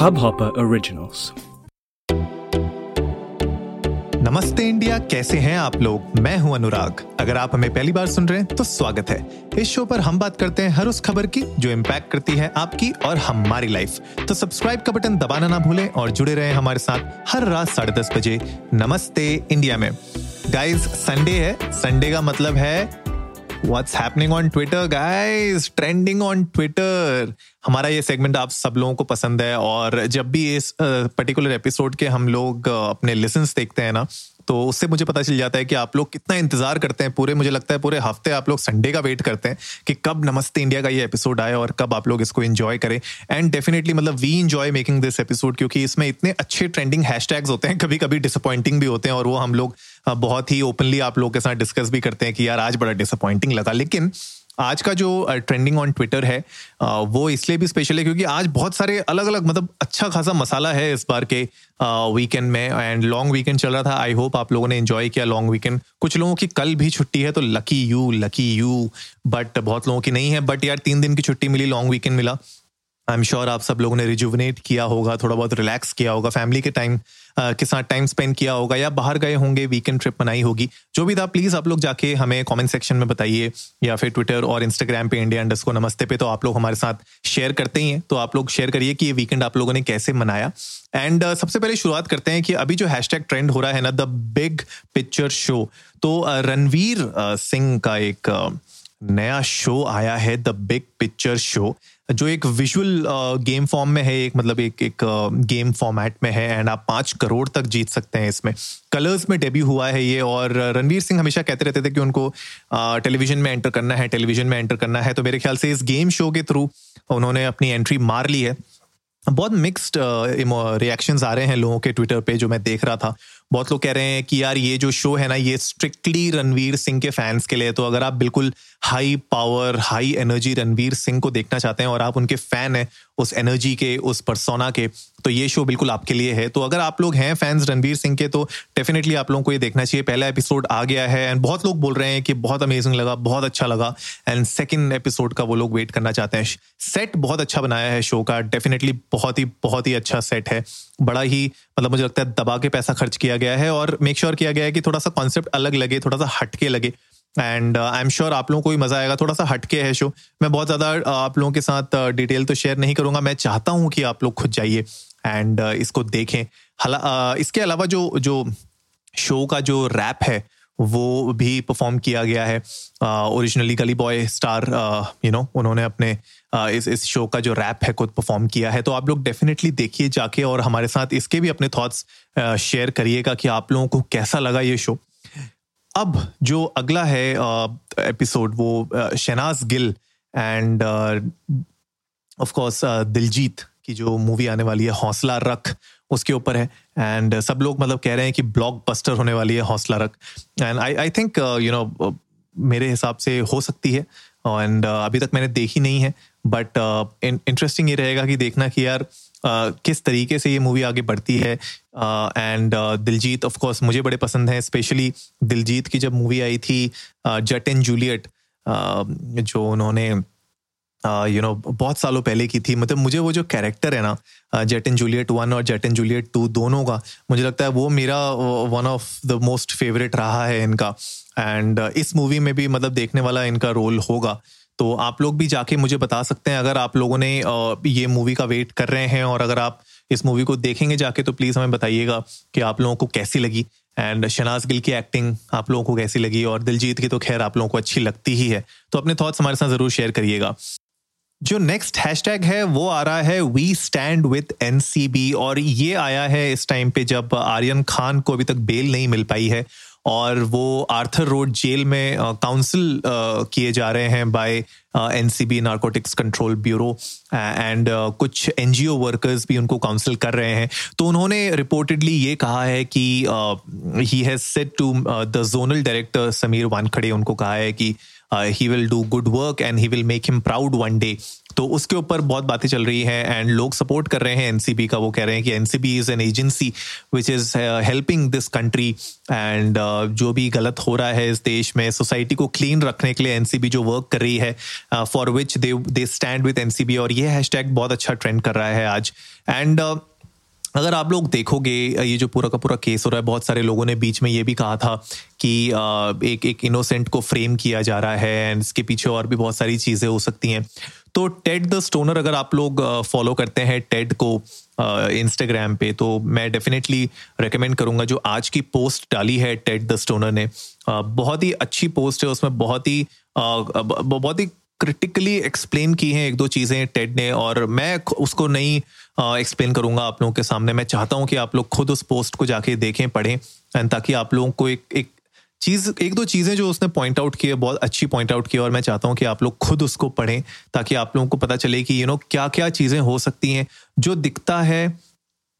Hubhopper Originals. नमस्ते India कैसे हैं आप लोग? मैं हूँ अनुराग। अगर आप हमें पहली बार सुन रहे हैं तो स्वागत है। इस शो पर हम बात करते हैं हर उस खबर की जो इम्पैक्ट करती है आपकी और हमारी लाइफ तो सब्सक्राइब का बटन दबाना ना भूलें और जुड़े रहें हमारे साथ हर रात साढ़े दस बजे। नमस्ते इंडिया में। गाइस संडे है। संडे का मतलब है What's happening on Twitter, guys? Trending on Twitter. हमारा ये सेगमेंट आप सब लोगों को पसंद है और जब भी इस पर्टिकुलर एपिसोड के हम लोग अपने लेसन्स देखते हैं ना तो उससे मुझे पता चल जाता है कि आप लोग कितना इंतज़ार करते हैं पूरे, मुझे लगता है पूरे हफ़्ते आप लोग संडे का वेट करते हैं कि कब नमस्ते इंडिया का ये एपिसोड आए और कब आप लोग इसको एंजॉय करें। एंड डेफिनेटली मतलब we enjoy making this episode क्योंकि इसमें इतने अच्छे ट्रेंडिंग हैशटैग्स होते हैं कभी कभी डिसअपॉइंटिंग भी होते हैं और वो हम लोग बहुत ही ओपनली आप लोग के साथ डिस्कस भी करते हैं कि यार आज बड़ा डिसअपॉइंटिंग लगा। लेकिन आज का जो ट्रेंडिंग ऑन ट्विटर है वो इसलिए भी स्पेशल है क्योंकि आज बहुत सारे अलग अलग मतलब अच्छा खासा मसाला है इस बार के वीकेंड में एंड लॉन्ग वीकेंड चल रहा था। आई होप आप लोगों ने एंजॉय किया लॉन्ग वीकेंड कुछ लोगों की कल भी छुट्टी है तो lucky you lucky you but बहुत लोगों की नहीं है। बट यार, तीन दिन की छुट्टी मिली लॉन्ग वीकेंड मिला। आई एम श्योर आप सब लोगों ने रिजुवनेट किया होगा थोड़ा बहुत रिलैक्स किया होगा फैमिली के टाइम के साथ टाइम स्पेंड किया होगा या बाहर गए होंगे वीकेंड ट्रिप बनाई होगी जो भी था प्लीज़ आप लोग जाके हमें कमेंट सेक्शन में बताइए या फिर ट्विटर और इंस्टाग्राम पे इंडिया इंडस्ट को नमस्ते पे तो आप लोग हमारे साथ शेयर करते ही हैं तो आप लोग शेयर करिए कि ये वीकेंड आप लोगों ने कैसे मनाया। एंड uh, सबसे पहले शुरुआत करते हैं कि अभी जो हैशटैग ट्रेंड हो रहा है ना द बिग पिक्चर शो तो uh, रणवीर uh, सिंह का एक uh, नया शो आया है द बिग पिक्चर शो जो एक विजुअल गेम फॉर्म में है, एक मतलब एक एक गेम फॉर्मेट में है एंड आप पाँच करोड़ तक जीत सकते हैं इसमें। कलर्स में डेब्यू हुआ है ये, और रणवीर सिंह हमेशा कहते रहते थे कि उनको टेलीविज़न में एंटर करना है टेलीविज़न में एंटर करना है। तो मेरे ख्याल से इस गेम शो के थ्रू उन्होंने अपनी एंट्री मार ली है। बहुत मिक्स्ड रिएक्शंस आ रहे हैं लोगों के ट्विटर पे, जो मैं देख रहा था। बहुत लोग कह रहे हैं कि यार ये जो शो है ना, ये स्ट्रिक्टली रणवीर सिंह के फैंस के लिए। तो अगर आप बिल्कुल high power high energy Ranveer Singh को देखना चाहते हैं और आप उनके फ़ैन हैं उस एनर्जी के, उस परसोना के तो ये शो बिल्कुल आपके लिए है। तो अगर आप लोग हैं फैंस रणवीर सिंह के तो डेफिनेटली आप लोगों को ये देखना चाहिए। पहला एपिसोड आ गया है एंड बहुत लोग बोल रहे हैं कि बहुत अमेजिंग लगा, बहुत अच्छा लगा। एंड सेकेंड एपिसोड का वो लोग वेट करना चाहते हैं। सेट बहुत अच्छा बनाया है शो का। डेफिनेटली बहुत ही बहुत ही अच्छा सेट है। बड़ा ही मतलब मुझे लगता है दबा के पैसा खर्च किया गया है और मेक श्योर sure किया गया है कि थोड़ा सा कॉन्सेप्ट अलग लगे थोड़ा सा हटके लगे। एंड आई एम श्योर आप लोगों को भी मज़ा आएगा थोड़ा सा हटके है शो मैं बहुत ज़्यादा uh, आप लोगों के साथ डिटेल uh, तो शेयर नहीं करूँगा। मैं चाहता हूँ कि आप लोग खुद जाइए एंड uh, इसको देखें। हाला इसके अलावा जो जो शो का जो रैप है वो भी परफॉर्म किया गया है। ओरिजिनली गली बॉय स्टार यू नो उन्होंने अपने इस इस शो का जो रैप है खुद परफॉर्म किया है। तो आप लोग डेफिनेटली देखिए जाके और हमारे साथ इसके भी अपने थॉट्स शेयर करिएगा कि आप लोगों को कैसा लगा ये शो अब जो अगला है एपिसोड वो Shehnaaz Gill and of course Diljit. की जो मूवी आने वाली है हौसला रख उसके ऊपर है। एंड सब लोग मतलब कह रहे हैं कि ब्लॉक बस्टर होने वाली है Honsla Rakh. And I I think you know मेरे हिसाब से हो सकती है। एंड uh, अभी तक मैंने देखी नहीं है। बट इंटरेस्टिंग uh, ये रहेगा कि देखना कि यार uh, किस तरीके से ये मूवी आगे बढ़ती है। And uh, Diljit of course मुझे बड़े पसंद हैं। स्पेशली दिलजीत की जब मूवी आई थी जट एंड जूलियट जो उन्होंने यू नो बहुत सालों पहले की थी। मतलब मुझे वो जो कैरेक्टर है ना जेट एंड जूलियट वन और जेट एंड जूलियट टू दोनों का, मुझे लगता है वो मेरा one of the most favourite रहा है इनका। एंड इस मूवी में भी मतलब देखने वाला इनका रोल होगा। तो आप लोग भी जाके मुझे बता सकते हैं, अगर आप लोगों ने ये मूवी का वेट कर रहे हैं और अगर आप इस मूवी को देखेंगे जाके तो प्लीज़ हमें बताइएगा कि आप लोगों को कैसी लगी। एंड शनाज गिल की एक्टिंग आप लोगों को कैसी लगी? और दिलजीत की तो खैर आप लोगों को अच्छी लगती ही है। तो अपने थॉट्स हमारे साथ ज़रूर शेयर करिएगा। जो नेक्स्ट हैशटैग है, वो आ रहा है वी स्टैंड विद एनसीबी और ये आया है इस टाइम पे जब आर्यन खान को अभी तक बेल नहीं मिल पाई है और वो आर्थर रोड जेल में काउंसिल किए जा रहे हैं by NCB narcotics control bureau and कुछ एनजीओ वर्कर्स भी उनको काउंसिल कर रहे हैं। तो उन्होंने रिपोर्टेडली ये कहा है कि he has said to the zonal director Sameer Wankhede उनको कहा है कि he will do good work and he will make him proud one day तो उसके ऊपर बहुत बातें चल रही हैं एंड लोग सपोर्ट कर रहे हैं एनसीबी का। वो कह रहे हैं कि NCB is an agency which is helping this country and जो भी गलत हो रहा है इस देश में सोसाइटी को क्लीन रखने के लिए एनसीबी जो वर्क कर रही है for which they they stand with NCB और ये हैशटैग बहुत अच्छा ट्रेंड कर रहा है आज। एंड uh, अगर आप लोग देखोगे ये जो पूरा का पूरा केस हो रहा है, बहुत सारे लोगों ने बीच में ये भी कहा था कि एक एक इनोसेंट को फ्रेम किया जा रहा है एंड इसके पीछे और भी बहुत सारी चीज़ें हो सकती हैं। तो टेड द स्टोनर अगर आप लोग फॉलो करते हैं टेड को इंस्टाग्राम पे तो मैं डेफिनेटली रेकमेंड करूँगा जो आज की पोस्ट डाली है टेड द स्टोनर ने। बहुत ही अच्छी पोस्ट है, उसमें बहुत ही बहुत ही क्रिटिकली एक्सप्लेन की हैं एक दो चीज़ें टेड ने और मैं उसको नहीं एक्सप्लेन करूँगा आप लोगों के सामने। मैं चाहता हूँ कि आप लोग खुद उस पोस्ट को जाके देखें, पढ़ें एंड ताकि आप लोगों को एक एक चीज़, एक दो चीज़ें जो उसने पॉइंट आउट की है, बहुत अच्छी पॉइंट आउट की और मैं चाहता हूँ कि आप लोग खुद उसको पढ़ें, ताकि आप लोगों को पता चले कि यू नो क्या क्या चीज़ें हो सकती हैं। जो दिखता है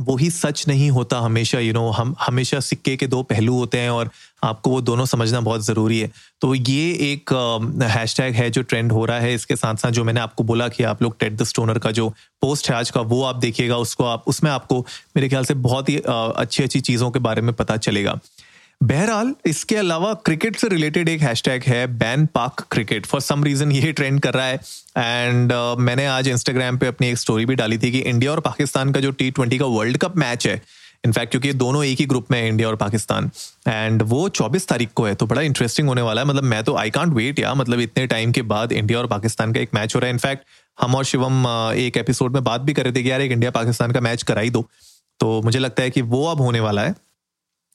वो ही सच नहीं होता हमेशा यू you नो know, हम हमेशा सिक्के के दो पहलू होते हैं और आपको वो दोनों समझना बहुत ज़रूरी है। तो ये एक हैश टैग है जो ट्रेंड हो रहा है। इसके साथ साथ जो मैंने आपको बोला कि आप लोग टेड द स्टोनर का जो पोस्ट है आज का वो आप देखिएगा। उसको आप उसमें आपको मेरे ख्याल से बहुत ही अच्छी अच्छी चीज़ों के बारे में पता चलेगा। बहरहाल इसके अलावा क्रिकेट से रिलेटेड एक हैशटैग है ban Pak cricket for some reason ये ट्रेंड कर रहा है। एंड uh, मैंने आज इंस्टाग्राम पे अपनी एक स्टोरी भी डाली थी कि इंडिया और पाकिस्तान का जो टी ट्वेंटी का वर्ल्ड कप मैच है इनफैक्ट क्योंकि दोनों एक ही ग्रुप में है इंडिया और पाकिस्तान एंड वो 24 तारीख को है तो बड़ा इंटरेस्टिंग होने वाला है। मतलब मैं तो आई कांट वेट या मतलब इतने टाइम के बाद इंडिया और पाकिस्तान का एक मैच हो रहा है। इनफैक्ट हम और शिवम uh, एक एपिसोड में बात भी कर रहे थे कि यार एक इंडिया पाकिस्तान का मैच कराई दो। तो मुझे लगता है कि वो अब होने वाला है।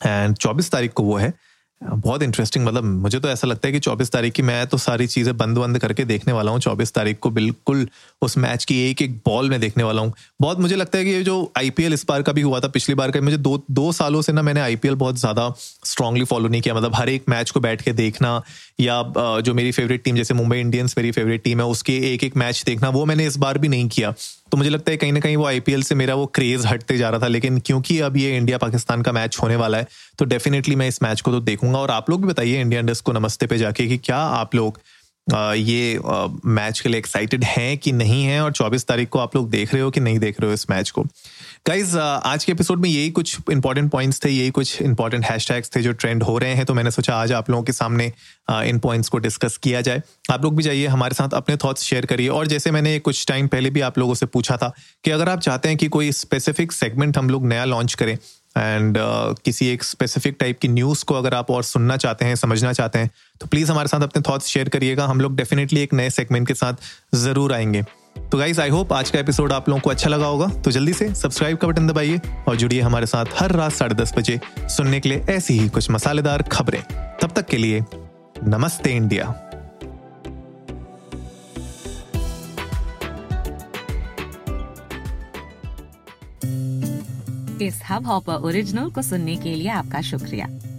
एंड चौबीस तारीख को वो है। बहुत इंटरेस्टिंग मतलब मुझे तो ऐसा लगता है कि 24 तारीख की मैं तो सारी चीज़ें बंद बंद करके देखने वाला हूँ। 24 तारीख को बिल्कुल उस मैच की एक एक बॉल में देखने वाला हूँ। बहुत मुझे लगता है कि ये जो आईपीएल इस बार का भी हुआ था, पिछली बार का मुझे दो दो सालों से ना मैंने आईपीएल बहुत ज़्यादा स्ट्रांगली फॉलो नहीं किया। मतलब हर एक मैच को बैठ के देखना या जो मेरी फेवरेट टीम जैसे मुंबई इंडियंस मेरी फेवरेट टीम है, उसके एक एक मैच देखना, वो मैंने इस बार भी नहीं किया। तो मुझे लगता है कहीं ना कहीं वो आईपीएल से मेरा वो क्रेज हटते जा रहा था, लेकिन क्योंकि अब ये इंडिया पाकिस्तान का मैच होने वाला है तो डेफिनेटली मैं इस मैच को तो देखूँगा। और आप लोग भी बताइए इंडिया इंडस्ट को नमस्ते पे जाके कि क्या आप लोग ये मैच के लिए एक्साइटेड हैं कि नहीं है? और 24 तारीख को आप लोग देख रहे हो कि नहीं देख रहे हो इस मैच को? गाइज़ आज के एपिसोड में यही कुछ इंपॉर्टेंट पॉइंट्स थे यही कुछ इंपॉर्टेंट हैशटैग्स थे जो ट्रेंड हो रहे हैं तो मैंने सोचा आज आप लोगों के सामने इन पॉइंट्स को डिस्कस किया जाए। आप लोग भी जाइए हमारे साथ अपने थॉट्स शेयर करिए। और जैसे मैंने कुछ टाइम पहले भी आप लोगों से पूछा था कि अगर आप चाहते हैं कि कोई स्पेसिफिक सेगमेंट हम लोग नया लॉन्च करें एंड uh, किसी एक स्पेसिफिक टाइप की न्यूज़ को अगर आप और सुनना चाहते हैं समझना चाहते हैं तो प्लीज़ हमारे साथ अपने थॉट्स शेयर करिएगा। हम लोग डेफिनेटली एक नए सेगमेंट के साथ ज़रूर आएँगे। तो गाइज़ आई होप आज का एपिसोड आप लोगों को अच्छा लगा होगा। तो जल्दी से सब्सक्राइब का बटन दबाइए और जुड़िए हमारे साथ हर रात साढ़े दस बजे सुनने के लिए ऐसी ही कुछ मसालेदार खबरें। तब तक के लिए, नमस्ते इंडिया। इस हब हॉपर ओरिजिनल को सुनने के लिए आपका शुक्रिया।